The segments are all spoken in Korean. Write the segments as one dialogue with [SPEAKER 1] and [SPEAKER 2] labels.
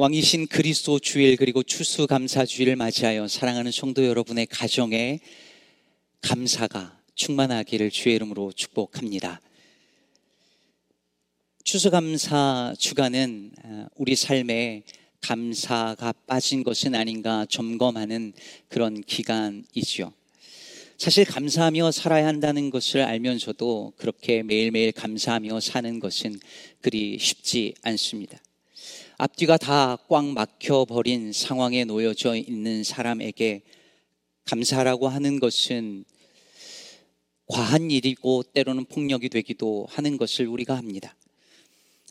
[SPEAKER 1] 왕이신 그리스도 주일 그리고 추수감사 주일을 맞이하여 사랑하는 성도 여러분의 가정에 감사가 충만하기를 주의 이름으로 축복합니다. 추수감사 주간은 어, 우리 삶에 감사가 빠진 것은 아닌가 점검하는 그런 기간이지요. 사실 감사하며 살아야 한다는 것을 알면서도 그렇게 매일매일 감사하며 사는 것은 그리 쉽지 않습니다. 앞뒤가 다 꽉 막혀버린 상황에 놓여져 있는 사람에게 감사라고 하는 것은 과한 일이고 때로는 폭력이 되기도 하는 것을 우리가 합니다.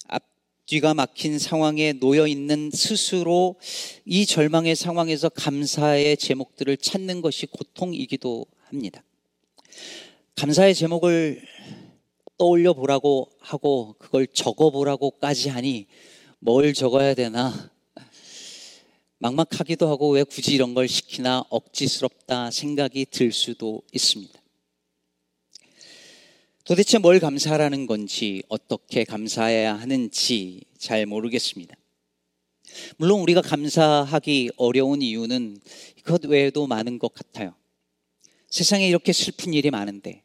[SPEAKER 1] 앞뒤가 막힌 상황에 놓여 있는 스스로 이 절망의 상황에서 감사의 제목들을 찾는 것이 고통이기도 합니다. 감사의 제목을 떠올려 보라고 하고 그걸 적어 보라고까지 하니 뭘 적어야 되나 막막하기도 하고 왜 굳이 이런 걸 시키나 억지스럽다 생각이 들 수도 있습니다. 도대체 뭘 감사하라는 건지 어떻게 감사해야 하는지 잘 모르겠습니다. 물론 우리가 감사하기 어려운 이유는 그것 외에도 많은 것 같아요. 세상에 이렇게 슬픈 일이 많은데,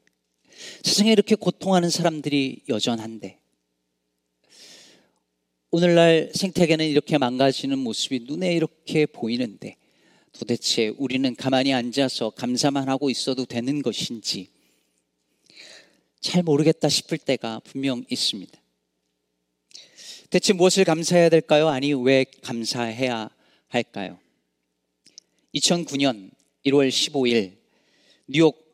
[SPEAKER 1] 세상에 이렇게 고통하는 사람들이 여전한데, 오늘날 생태계는 이렇게 망가지는 모습이 눈에 이렇게 보이는데 도대체 우리는 가만히 앉아서 감사만 하고 있어도 되는 것인지 잘 모르겠다 싶을 때가 분명 있습니다. 대체 무엇을 감사해야 될까요? 아니, 왜 감사해야 할까요? 2009년 1월 15일 뉴욕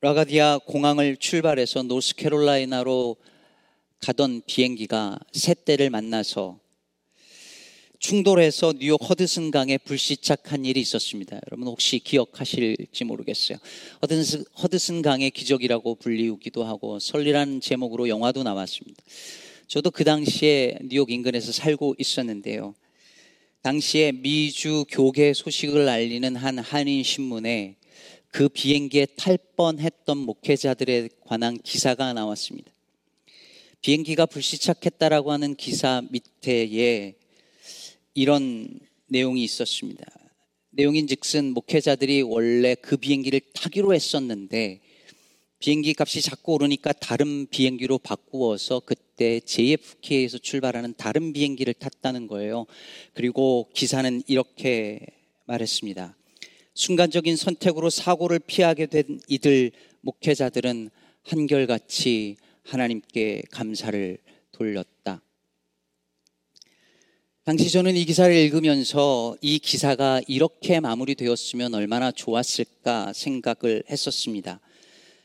[SPEAKER 1] 라가디아 공항을 출발해서 노스캐롤라이나로 가던 비행기가 새 대를 만나서 충돌해서 뉴욕 허드슨 강에 불시착한 일이 있었습니다. 여러분 혹시 기억하실지 모르겠어요. 허드슨, 허드슨 강의 기적이라고 불리우기도 하고 설리라는 제목으로 영화도 나왔습니다. 저도 그 당시에 뉴욕 인근에서 살고 있었는데요. 당시에 미주 교계 소식을 알리는 한 한인 신문에 그 비행기에 탈 뻔했던 목회자들에 관한 기사가 나왔습니다. 비행기가 불시착했다라고 하는 기사 밑에에 이런 내용이 있었습니다. 내용인 즉슨 목회자들이 원래 그 비행기를 타기로 했었는데 비행기 값이 자꾸 오르니까 다른 비행기로 바꾸어서 그때 JFK에서 출발하는 다른 비행기를 탔다는 거예요. 그리고 기사는 이렇게 말했습니다. 순간적인 선택으로 사고를 피하게 된 이들 목회자들은 한결같이 하나님께 감사를 돌렸다. 당시 저는 이 기사를 읽으면서 이 기사가 이렇게 마무리되었으면 얼마나 좋았을까 생각을 했었습니다.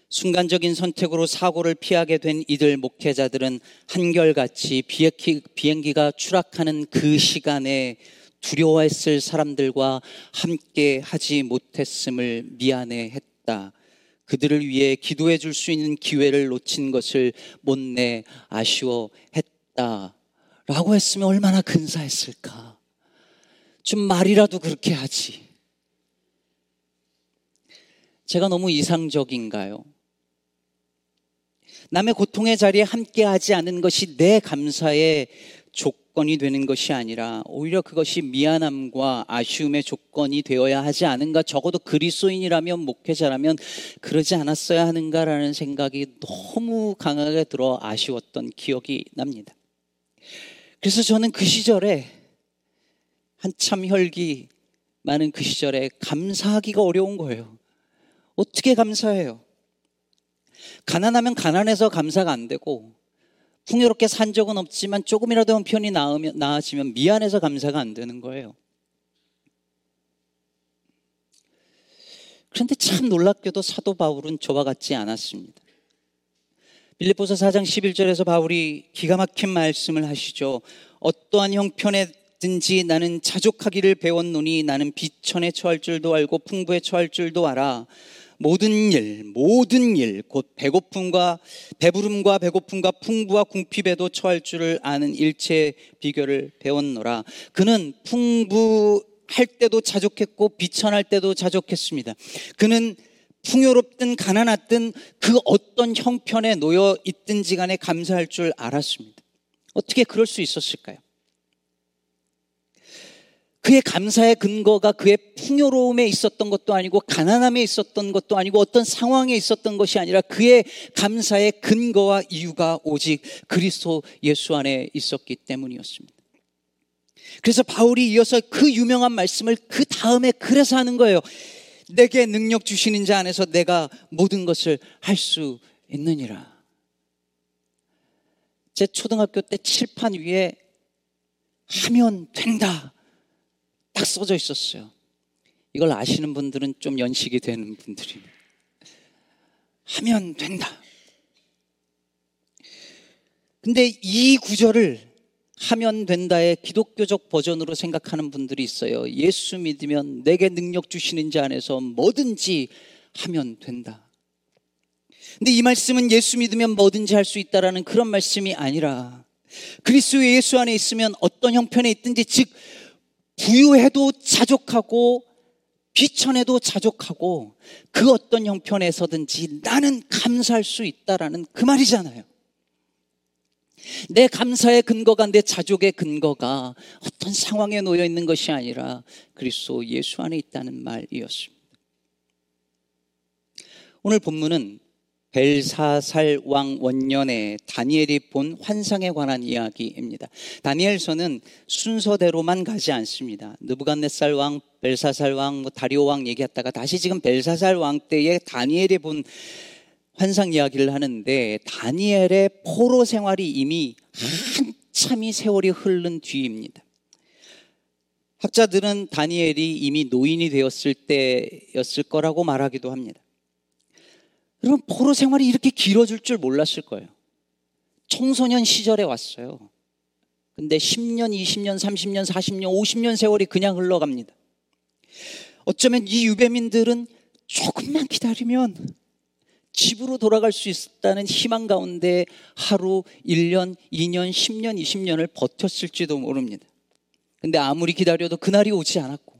[SPEAKER 1] 순간적인 선택으로 사고를 피하게 된 이들 목회자들은 한결같이 비행기가 추락하는 그 시간에 두려워했을 사람들과 함께 하지 못했음을 미안해 했다. 그들을 위해 기도해 줄 수 있는 기회를 놓친 것을 못내 아쉬워했다. 라고 했으면 얼마나 근사했을까. 좀 말이라도 그렇게 하지. 제가 너무 이상적인가요? 남의 고통의 자리에 함께 하지 않은 것이 내 감사의 조건이 되는 것이 아니라 오히려 그것이 미안함과 아쉬움의 조건이 되어야 하지 않은가 적어도 그리스도인이라면 목회자라면 그러지 않았어야 하는가라는 생각이 너무 강하게 들어 아쉬웠던 기억이 납니다. 그래서 저는 그 시절에 한참 혈기 많은 그 시절에 감사하기가 어려운 거예요. 어떻게 감사해요? 가난하면 가난해서 감사가 안 되고 풍요롭게 산 적은 없지만 조금이라도 나으면, 나아지면 미안해서 감사가 안 되는 거예요. 그런데 참 놀랍게도 사도 바울은 저와 같지 않았습니다. 빌립보서 4장 11절에서 바울이 기가 막힌 말씀을 하시죠. 어떠한 형편에든지 나는 자족하기를 배웠노니 나는 비천에 처할 줄도 알고 풍부에 처할 줄도 알아. 모든 일, 모든 일, 곧 배고픔과 배부름과 배고픔과 풍부와 궁핍에도 처할 줄을 아는 일체 비결을 배웠노라. 그는 풍부할 때도 자족했고 비천할 때도 자족했습니다. 그는 풍요롭든 가난하든 그 어떤 형편에 놓여 있든지 간에 감사할 줄 알았습니다. 어떻게 그럴 수 있었을까요? 그의 감사의 근거가 그의 풍요로움에 있었던 것도 아니고 가난함에 있었던 것도 아니고 어떤 상황에 있었던 것이 아니라 그의 감사의 근거와 이유가 오직 그리스도 예수 안에 있었기 때문이었습니다. 그래서 바울이 이어서 그 유명한 말씀을 그 다음에 그래서 하는 거예요. 내게 능력 주시는 자 안에서 내가 모든 것을 할 수 있느니라. 제 초등학교 때 칠판 위에 하면 된다. 딱 써져 있었어요. 이걸 아시는 분들은 좀 연식이 되는 분들이 하면 된다. 근데 이 구절을 하면 된다의 기독교적 버전으로 생각하는 분들이 있어요. 예수 믿으면 내게 능력 주시는 자 안에서 뭐든지 하면 된다. 근데 이 말씀은 예수 믿으면 뭐든지 할 수 있다라는 그런 말씀이 아니라 그리스도 예수 안에 있으면 어떤 형편에 있든지 즉 부유해도 자족하고 비천해도 자족하고 그 어떤 형편에서든지 나는 감사할 수 있다라는 그 말이잖아요. 내 감사의 근거가 내 자족의 근거가 어떤 상황에 놓여 있는 것이 아니라 그리스도 예수 안에 있다는 말이었습니다. 오늘 본문은 벨사살 왕 원년에 다니엘이 본 환상에 관한 이야기입니다. 다니엘서는 순서대로만 가지 않습니다. 느부갓네살 왕, 벨사살 왕, 뭐 다리오 왕 얘기했다가 다시 지금 벨사살 왕 때에 다니엘이 본 환상 이야기를 하는데 다니엘의 포로 생활이 이미 한참이 세월이 흐른 뒤입니다. 학자들은 다니엘이 이미 노인이 되었을 때였을 거라고 말하기도 합니다. 여러분, 포로 생활이 이렇게 길어질 줄 몰랐을 거예요. 청소년 시절에 왔어요. 근데 10년, 20년, 30년, 40년, 50년 세월이 그냥 흘러갑니다. 어쩌면 이 유배민들은 조금만 기다리면 집으로 돌아갈 수 있다는 희망 가운데 하루, 1년, 2년, 10년, 20년을 버텼을지도 모릅니다. 근데 아무리 기다려도 그날이 오지 않았고,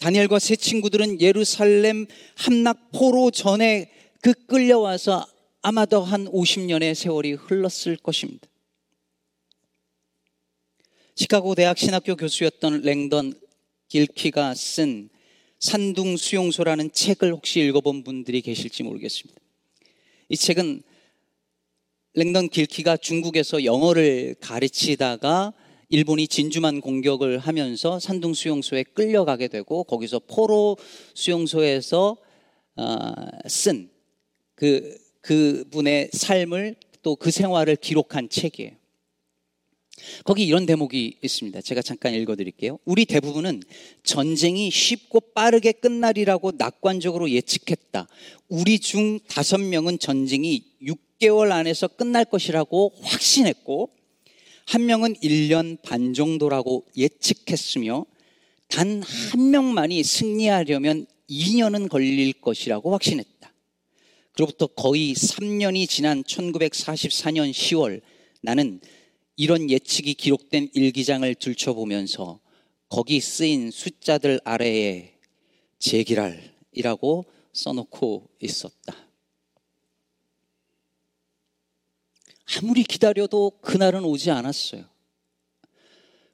[SPEAKER 1] 다니엘과 세 친구들은 예루살렘 함락 포로 전에 그 끌려와서 아마도 한 50년의 세월이 흘렀을 것입니다. 시카고 대학 신학교 교수였던 랭던 길키가 쓴 산둥 수용소라는 책을 혹시 읽어본 분들이 계실지 모르겠습니다. 이 책은 랭던 길키가 중국에서 영어를 가르치다가 일본이 진주만 공격을 하면서 산둥 수용소에 끌려가게 되고 거기서 포로 수용소에서 어, 쓴 그 그 분의 삶을 또 그 생활을 기록한 책이에요. 거기 이런 대목이 있습니다. 제가 잠깐 읽어 드릴게요. 우리 대부분은 전쟁이 쉽고 빠르게 끝날이라고 낙관적으로 예측했다. 우리 중 다섯 명은 전쟁이 6개월 안에서 끝날 것이라고 확신했고, 한 명은 1년 반 정도라고 예측했으며, 단 한 명만이 승리하려면 2년은 걸릴 것이라고 확신했다. 그로부터 거의 3년이 지난 1944년 10월, 나는 이런 예측이 기록된 일기장을 들춰보면서 거기 쓰인 숫자들 아래에 제기랄이라고 써놓고 있었다. 아무리 기다려도 그날은 오지 않았어요.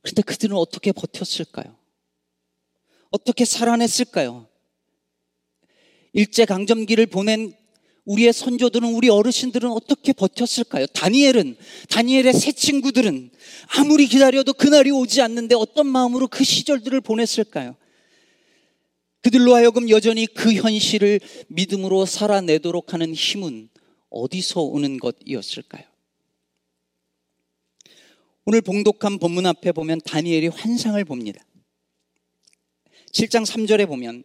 [SPEAKER 1] 그런데 그들은 어떻게 버텼을까요? 어떻게 살아냈을까요? 일제강점기를 보낸 우리의 선조들은 우리 어르신들은 어떻게 버텼을까요? 다니엘은 다니엘의 새 친구들은 아무리 기다려도 그날이 오지 않는데 어떤 마음으로 그 시절들을 보냈을까요? 그들로 하여금 여전히 그 현실을 믿음으로 살아내도록 하는 힘은 어디서 오는 것이었을까요? 오늘 봉독한 본문 앞에 보면 다니엘이 환상을 봅니다. 7장 3절에 보면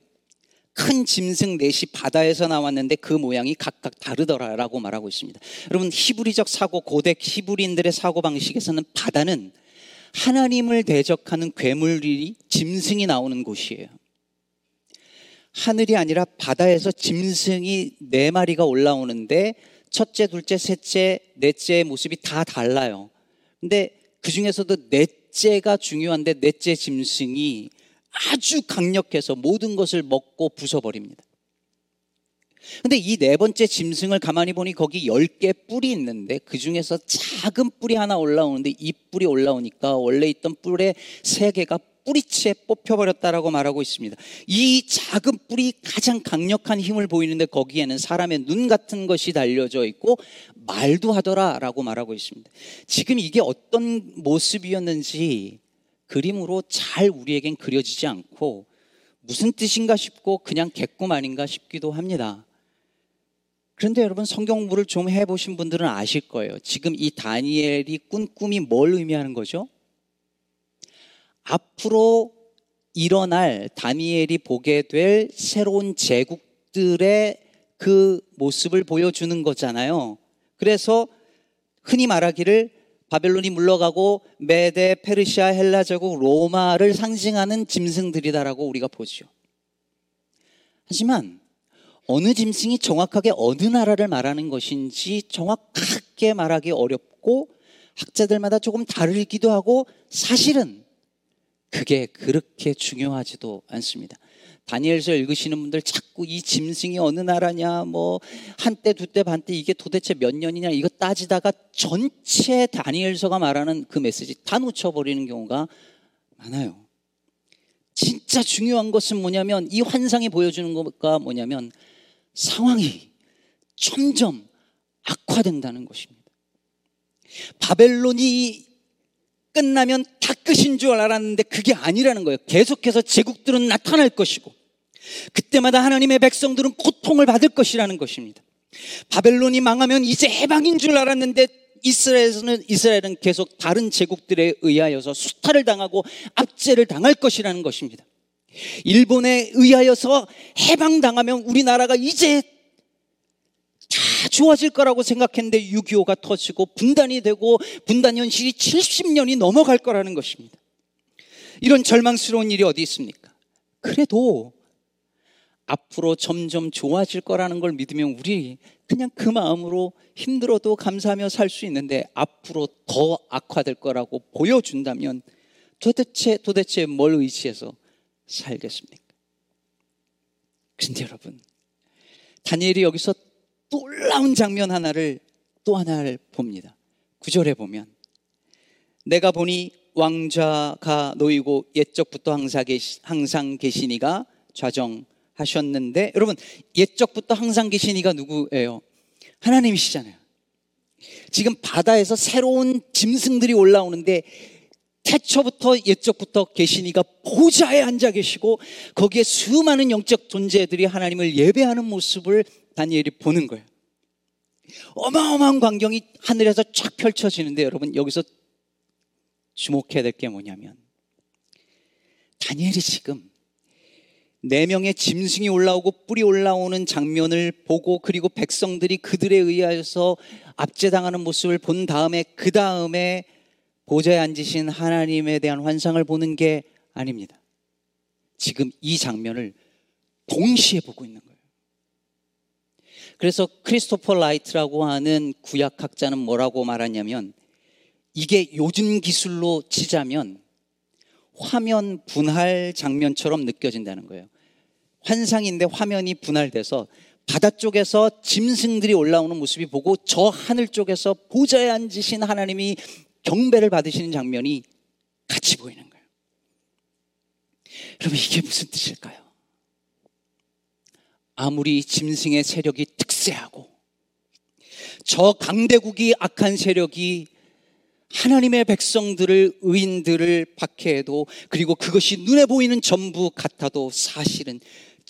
[SPEAKER 1] 큰 짐승 넷이 바다에서 나왔는데 그 모양이 각각 다르더라라고 말하고 있습니다. 여러분 히브리적 사고 고대 히브리인들의 사고 방식에서는 바다는 하나님을 대적하는 괴물이 짐승이 나오는 곳이에요. 하늘이 아니라 바다에서 짐승이 네 마리가 올라오는데 첫째, 둘째, 셋째, 넷째의 모습이 다 달라요. 근데 그 중에서도 넷째가 중요한데 넷째 짐승이 아주 강력해서 모든 것을 먹고 부숴버립니다. 근데 이 네 번째 짐승을 가만히 보니 거기 열 개 뿔이 있는데 그 중에서 작은 뿔이 하나 올라오는데 이 뿔이 올라오니까 원래 있던 뿔의 세 개가 뿌리채 뽑혀버렸다라고 말하고 있습니다. 이 작은 뿌리 가장 강력한 힘을 보이는데 거기에는 사람의 눈 같은 것이 달려져 있고 말도 하더라라고 말하고 있습니다. 지금 이게 어떤 모습이었는지 그림으로 잘 우리에겐 그려지지 않고 무슨 뜻인가 싶고 그냥 개꿈 아닌가 싶기도 합니다. 그런데 여러분 성경 공부를 좀 해보신 분들은 아실 거예요. 지금 이 다니엘이 꾼 꿈이 뭘 의미하는 거죠? 앞으로 일어날 다니엘이 보게 될 새로운 제국들의 그 모습을 보여주는 거잖아요. 그래서 흔히 말하기를 바벨론이 물러가고 메데, 페르시아, 헬라 제국, 로마를 상징하는 짐승들이다라고 우리가 보죠. 하지만 어느 짐승이 정확하게 어느 나라를 말하는 것인지 정확하게 말하기 어렵고 학자들마다 조금 다르기도 하고 사실은 그게 그렇게 중요하지도 않습니다. 다니엘서 읽으시는 분들 자꾸 이 짐승이 어느 나라냐, 뭐, 한때, 두때, 반때 이게 도대체 몇 년이냐, 이거 따지다가 전체 다니엘서가 말하는 그 메시지 다 놓쳐버리는 경우가 많아요. 진짜 중요한 것은 뭐냐면, 이 환상이 보여주는 것가 뭐냐면, 상황이 점점 악화된다는 것입니다. 바벨론이 끝나면 다 끝인 줄 알았는데 그게 아니라는 거예요. 계속해서 제국들은 나타날 것이고 그때마다 하나님의 백성들은 고통을 받을 것이라는 것입니다. 바벨론이 망하면 이제 해방인 줄 알았는데 이스라엘은 이스라엘은 계속 다른 제국들에 의하여서 수탈을 당하고 압제를 당할 것이라는 것입니다. 일본에 의하여서 해방당하면 우리나라가 이제 다 좋아질 거라고 생각했는데 6.25가 터지고 분단이 되고 분단 현실이 70년이 넘어갈 거라는 것입니다. 이런 절망스러운 일이 어디 있습니까? 그래도 앞으로 점점 좋아질 거라는 걸 믿으면 우리 그냥 그 마음으로 힘들어도 감사하며 살 수 있는데 앞으로 더 악화될 거라고 보여준다면 도대체 도대체 뭘 의지해서 살겠습니까? 그런데 여러분 다니엘이 여기서 놀라운 장면 하나를 또 하나를 봅니다. 구절에 보면 내가 보니 왕자가 놓이고 옛적부터 항상, 계시, 항상 계시니가 좌정 하셨는데 여러분 옛적부터 항상 계시니가 누구예요? 하나님이시잖아요. 지금 바다에서 새로운 짐승들이 올라오는데 태초부터 옛적부터 계시니가 보좌에 앉아 계시고 거기에 수많은 영적 존재들이 하나님을 예배하는 모습을 다니엘이 보는 거예요. 어마어마한 광경이 하늘에서 쫙 펼쳐지는데 여러분 여기서 주목해야 될 게 뭐냐면 다니엘이 지금 네 명의 짐승이 올라오고 뿔이 올라오는 장면을 보고 그리고 백성들이 그들에 의하여서 압제당하는 모습을 본 다음에 그 다음에 보좌에 앉으신 하나님에 대한 환상을 보는 게 아닙니다. 지금 이 장면을 동시에 보고 있는 거예요. 그래서 크리스토퍼 라이트라고 하는 구약학자는 뭐라고 말하냐면 이게 요즘 기술로 치자면 화면 분할 장면처럼 느껴진다는 거예요. 환상인데 화면이 분할돼서 바다 쪽에서 짐승들이 올라오는 모습이 보고 저 하늘 쪽에서 보좌에 앉으신 하나님이 경배를 받으시는 장면이 같이 보이는 거예요. 여러분 이게 무슨 뜻일까요? 아무리 짐승의 세력이 특세하고 저 강대국이 악한 세력이 하나님의 백성들을 의인들을 박해해도 그리고 그것이 눈에 보이는 전부 같아도 사실은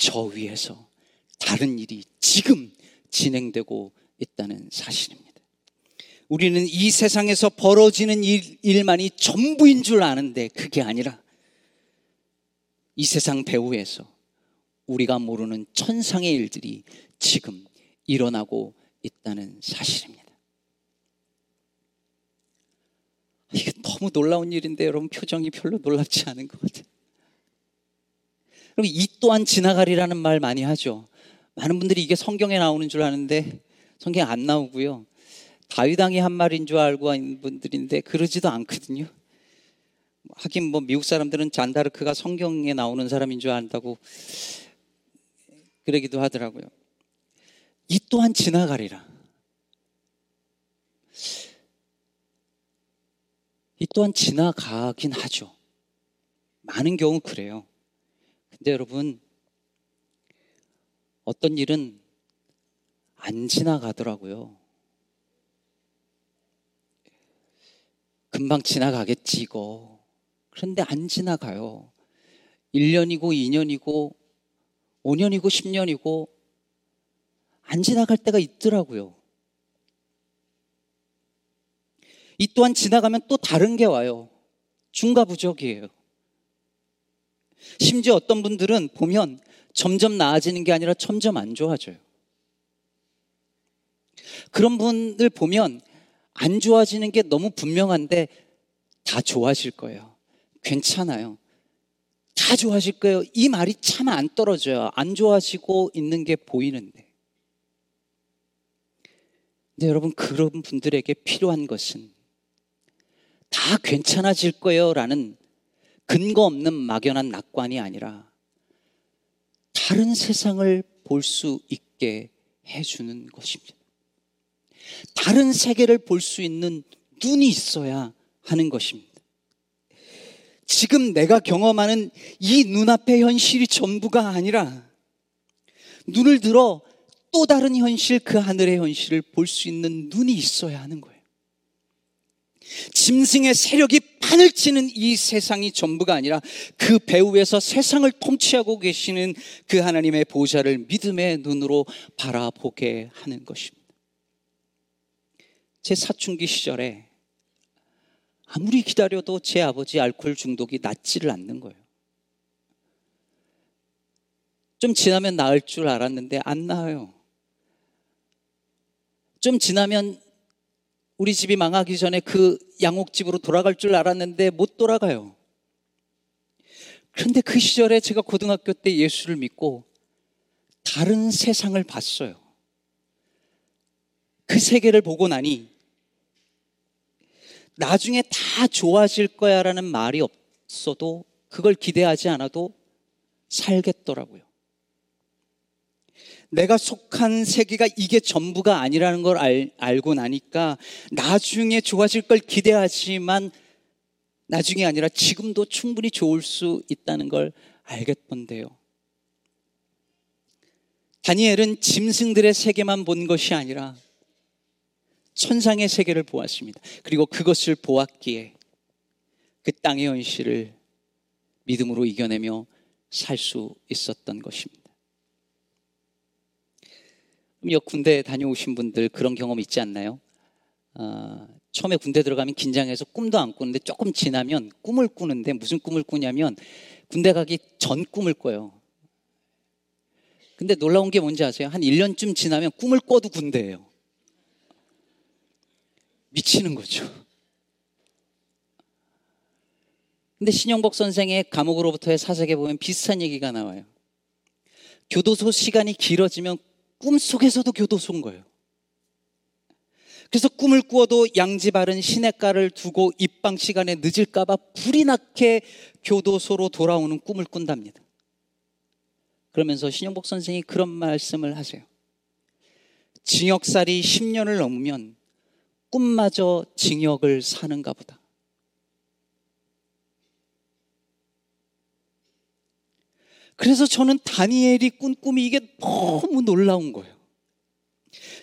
[SPEAKER 1] 저 위에서 다른 일이 지금 진행되고 있다는 사실입니다. 우리는 이 세상에서 벌어지는 일, 일만이 전부인 줄 아는데 그게 아니라 이 세상 배후에서 우리가 모르는 천상의 일들이 지금 일어나고 있다는 사실입니다. 이게 너무 놀라운 일인데 여러분 표정이 별로 놀랍지 않은 것 같아요. 이 또한 지나가리라는 말 많이 하죠. 많은 분들이 이게 성경에 나오는 줄 아는데 성경 안 나오고요. 다윗왕이 한 말인 줄 알고 있는 분들인데 그러지도 않거든요. 하긴 뭐 미국 사람들은 잔다르크가 성경에 나오는 사람인 줄 안다고 그러기도 하더라고요. 이 또한 지나가리라. 이 또한 지나가긴 하죠. 많은 경우 그래요. 근데 여러분, 어떤 일은 안 지나가더라고요. 금방 지나가겠지, 이거. 그런데 안 지나가요. 1년이고 2년이고 5년이고 10년이고 안 지나갈 때가 있더라고요. 이 또한 지나가면 또 다른 게 와요. 중과부적이에요. 심지어 어떤 분들은 보면 점점 나아지는 게 아니라 점점 안 좋아져요. 그런 분들 보면 안 좋아지는 게 너무 분명한데 다 좋아질 거예요. 괜찮아요. 다 좋아질 거예요. 이 말이 참 안 떨어져요. 안 좋아지고 있는 게 보이는데. 근데 여러분, 그런 분들에게 필요한 것은 다 괜찮아질 거예요. 라는 근거 없는 막연한 낙관이 아니라 다른 세상을 볼 수 있게 해주는 것입니다. 다른 세계를 볼 수 있는 눈이 있어야 하는 것입니다. 지금 내가 경험하는 이 눈앞의 현실이 전부가 아니라 눈을 들어 또 다른 현실, 그 하늘의 현실을 볼 수 있는 눈이 있어야 하는 거예요. 짐승의 세력이 판을 치는 이 세상이 전부가 아니라 그 배후에서 세상을 통치하고 계시는 그 하나님의 보좌를 믿음의 눈으로 바라보게 하는 것입니다. 제 사춘기 시절에 아무리 기다려도 제 아버지 알코올 중독이 낫지를 않는 거예요. 좀 지나면 나을 줄 알았는데 안 나아요. 좀 지나면 우리 집이 망하기 전에 그 양옥집으로 돌아갈 줄 알았는데 못 돌아가요. 그런데 그 시절에 제가 고등학교 때 예수를 믿고 다른 세상을 봤어요. 그 세계를 보고 나니 나중에 다 좋아질 거야 라는 말이 없어도 그걸 기대하지 않아도 살겠더라고요. 내가 속한 세계가 이게 전부가 아니라는 걸 알, 알고 나니까 나중에 좋아질 걸 기대하지만 나중에 아니라 지금도 충분히 좋을 수 있다는 걸 알겠던데요. 다니엘은 짐승들의 세계만 본 것이 아니라 천상의 세계를 보았습니다. 그리고 그것을 보았기에 그 땅의 현실을 믿음으로 이겨내며 살 수 있었던 것입니다. 역 군대 다녀오신 분들 그런 경험 있지 않나요? 어, 처음에 군대 들어가면 긴장해서 꿈도 안 꾸는데 조금 지나면 꿈을 꾸는데 무슨 꿈을 꾸냐면 군대 가기 전 꿈을 꿔요. 근데 놀라운 게 뭔지 아세요? 한 1년쯤 지나면 꿈을 꿔도 군대예요. 미치는 거죠. 근데 신영복 선생의 감옥으로부터의 사색에 보면 비슷한 얘기가 나와요. 교도소 시간이 길어지면 꿈속에서도 교도소인 거예요. 그래서 꿈을 꾸어도 양지 바른 시냇가를 두고 입방 시간에 늦을까봐 불이 나게 교도소로 돌아오는 꿈을 꾼답니다. 그러면서 신영복 선생이 그런 말씀을 하세요. 징역살이 10년을 넘으면 꿈마저 징역을 사는가 보다. 그래서 저는 다니엘이 꾼 꿈이 이게 너무 놀라운 거예요.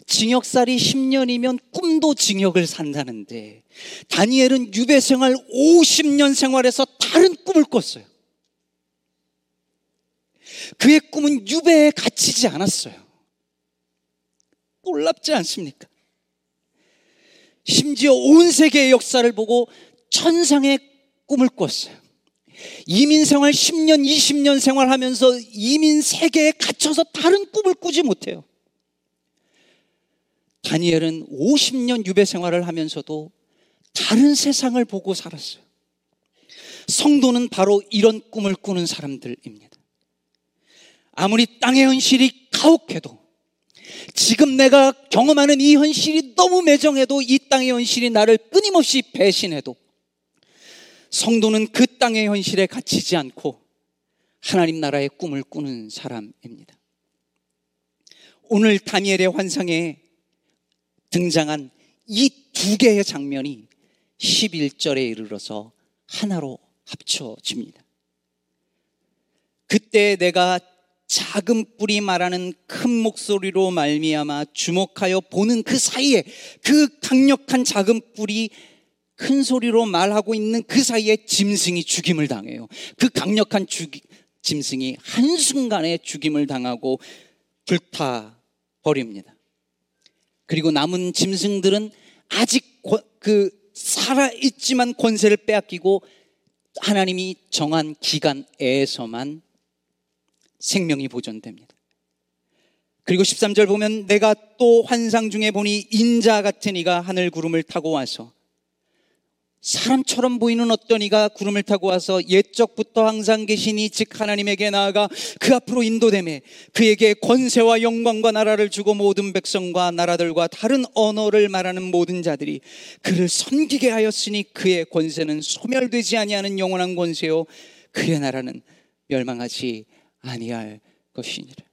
[SPEAKER 1] 징역살이 10년이면 꿈도 징역을 산다는데 다니엘은 유배 생활 50년 생활에서 다른 꿈을 꿨어요. 그의 꿈은 유배에 갇히지 않았어요. 놀랍지 않습니까? 심지어 온 세계의 역사를 보고 천상의 꿈을 꿨어요. 이민 생활 10년, 20년 생활하면서 이민 세계에 갇혀서 다른 꿈을 꾸지 못해요. 다니엘은 50년 유배 생활을 하면서도 다른 세상을 보고 살았어요. 성도는 바로 이런 꿈을 꾸는 사람들입니다. 아무리 땅의 현실이 가혹해도 지금 내가 경험하는 이 현실이 너무 매정해도 이 땅의 현실이 나를 끊임없이 배신해도 성도는 그 땅의 현실에 갇히지 않고 하나님 나라의 꿈을 꾸는 사람입니다. 오늘 다니엘의 환상에 등장한 이 두 개의 장면이 11절에 이르러서 하나로 합쳐집니다. 그때 내가 작은 뿔이 말하는 큰 목소리로 말미암아 주목하여 보는 그 사이에 그 강력한 작은 뿔이 큰 소리로 말하고 있는 그 사이에 짐승이 죽임을 당해요. 그 강력한 죽이, 짐승이 한순간에 죽임을 당하고 불타 버립니다. 그리고 남은 짐승들은 아직 그 살아있지만 권세를 빼앗기고 하나님이 정한 기간에서만 생명이 보존됩니다. 그리고 13절 보면 내가 또 환상 중에 보니 인자 같은 이가 하늘 구름을 타고 와서 사람처럼 보이는 어떤 이가 구름을 타고 와서 옛적부터 항상 계시니 즉 하나님에게 나아가 그 앞으로 인도됨에 그에게 권세와 영광과 나라를 주고 모든 백성과 나라들과 다른 언어를 말하는 모든 자들이 그를 섬기게 하였으니 그의 권세는 소멸되지 아니하는 영원한 권세요 그의 나라는 멸망하지 아니할 것이니라.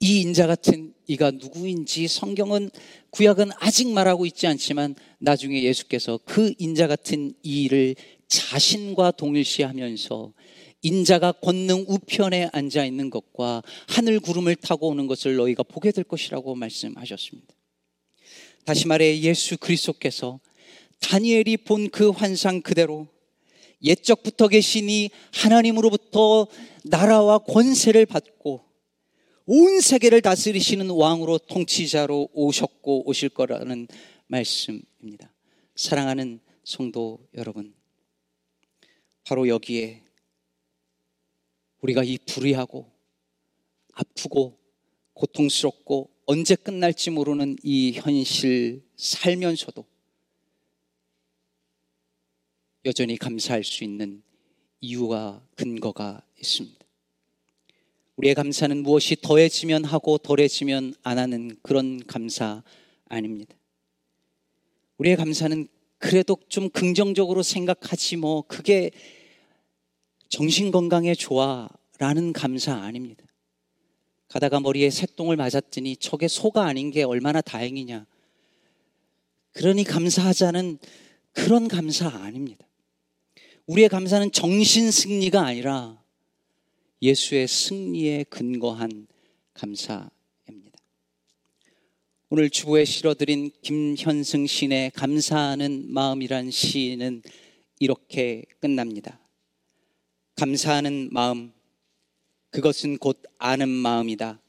[SPEAKER 1] 이 인자 같은 이가 누구인지 성경은 구약은 아직 말하고 있지 않지만 나중에 예수께서 그 인자 같은 이를 자신과 동일시하면서 인자가 권능 우편에 앉아 있는 것과 하늘 구름을 타고 오는 것을 너희가 보게 될 것이라고 말씀하셨습니다. 다시 말해 예수 그리스도께서 다니엘이 본 그 환상 그대로 옛적부터 계시니 하나님으로부터 나라와 권세를 받고 온 세계를 다스리시는 왕으로 통치자로 오셨고 오실 거라는 말씀입니다. 사랑하는 성도 여러분, 바로 여기에 우리가 이 불의하고 아프고 고통스럽고 언제 끝날지 모르는 이 현실 살면서도 여전히 감사할 수 있는 이유와 근거가 있습니다. 우리의 감사는 무엇이 더해지면 하고 덜해지면 안 하는 그런 감사 아닙니다. 우리의 감사는 그래도 좀 긍정적으로 생각하지 뭐 그게 정신 건강에 좋아라는 감사 아닙니다. 가다가 머리에 새똥을 맞았더니 저게 소가 아닌 게 얼마나 다행이냐. 그러니 감사하자는 그런 감사 아닙니다. 우리의 감사는 정신 승리가 아니라 예수의 승리에 근거한 감사입니다. 오늘 주보에 실어드린 김현승 시인의 감사하는 마음이란 시는 이렇게 끝납니다. 감사하는 마음, 그것은 곧 아는 마음이다.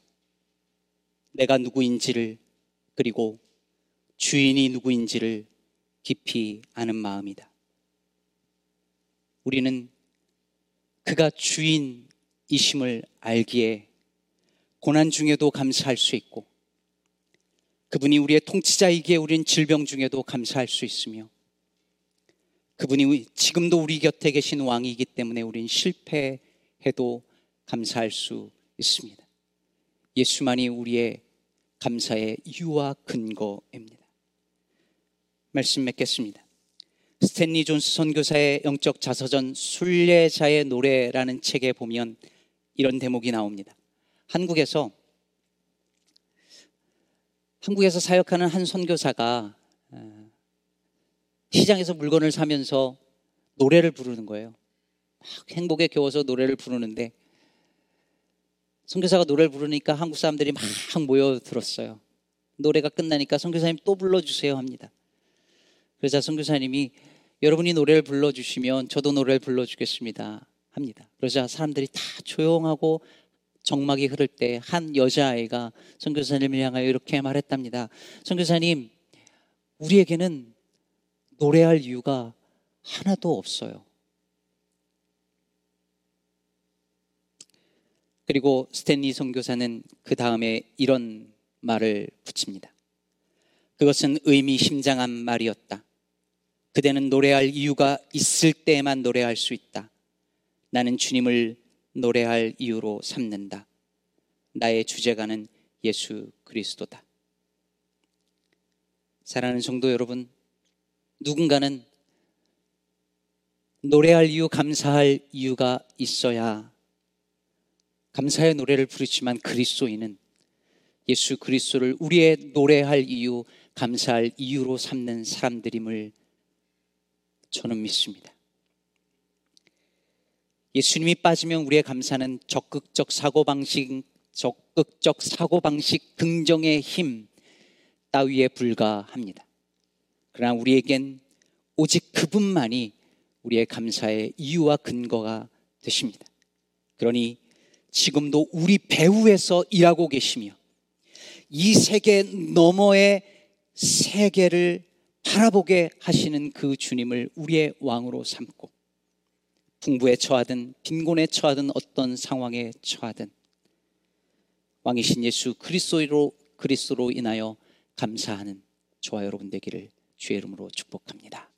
[SPEAKER 1] 내가 누구인지를 그리고 주인이 누구인지를 깊이 아는 마음이다. 우리는 그가 주인 이심을 알기에 고난 중에도 감사할 수 있고 그분이 우리의 통치자이기에 우리는 질병 중에도 감사할 수 있으며 그분이 지금도 우리 곁에 계신 왕이기 때문에 우리는 실패해도 감사할 수 있습니다. 예수만이 우리의 감사의 이유와 근거입니다. 말씀 맺겠습니다. 스탠리 존스 선교사의 영적 자서전 순례자의 노래라는 책에 보면 이런 대목이 나옵니다. 한국에서 한국에서 사역하는 한 선교사가 어, 시장에서 물건을 사면서 노래를 부르는 거예요. 행복에 겨워서 노래를 부르는데 선교사가 노래를 부르니까 한국 사람들이 막 모여들었어요. 노래가 끝나니까 선교사님 또 불러주세요 합니다. 그러자 선교사님이 여러분이 노래를 불러주시면 저도 노래를 불러주겠습니다. 합니다. 그러자 사람들이 다 조용하고 정막이 흐를 때 한 여자아이가 선교사님을 향하여 이렇게 말했답니다. 선교사님, 우리에게는 노래할 이유가 하나도 없어요. 그리고 스탠리 선교사는 그 다음에 이런 말을 붙입니다. 그것은 의미심장한 말이었다. 그대는 노래할 이유가 있을 때만 노래할 수 있다. 나는 주님을 노래할 이유로 삼는다. 나의 주제가는 예수 그리스도다. 사랑하는 성도 여러분, 누군가는 노래할 이유, 감사할 이유가 있어야 감사의 노래를 부르지만 그리스도인은 예수 그리스도를 우리의 노래할 이유, 감사할 이유로 삼는 사람들임을 저는 믿습니다. 예수님이 빠지면 우리의 감사는 적극적 사고방식, 적극적 사고방식 긍정의 힘 따위에 불과합니다. 그러나 우리에겐 오직 그분만이 우리의 감사의 이유와 근거가 되십니다. 그러니 지금도 우리 배후에서 일하고 계시며 이 세계 너머의 세계를 바라보게 하시는 그 주님을 우리의 왕으로 삼고 풍부에 처하든 빈곤에 처하든 어떤 상황에 처하든 왕이신 예수 그리스도로 그리스도로 인하여 감사하는 저와 여러분 되기를 주의 이름으로 축복합니다.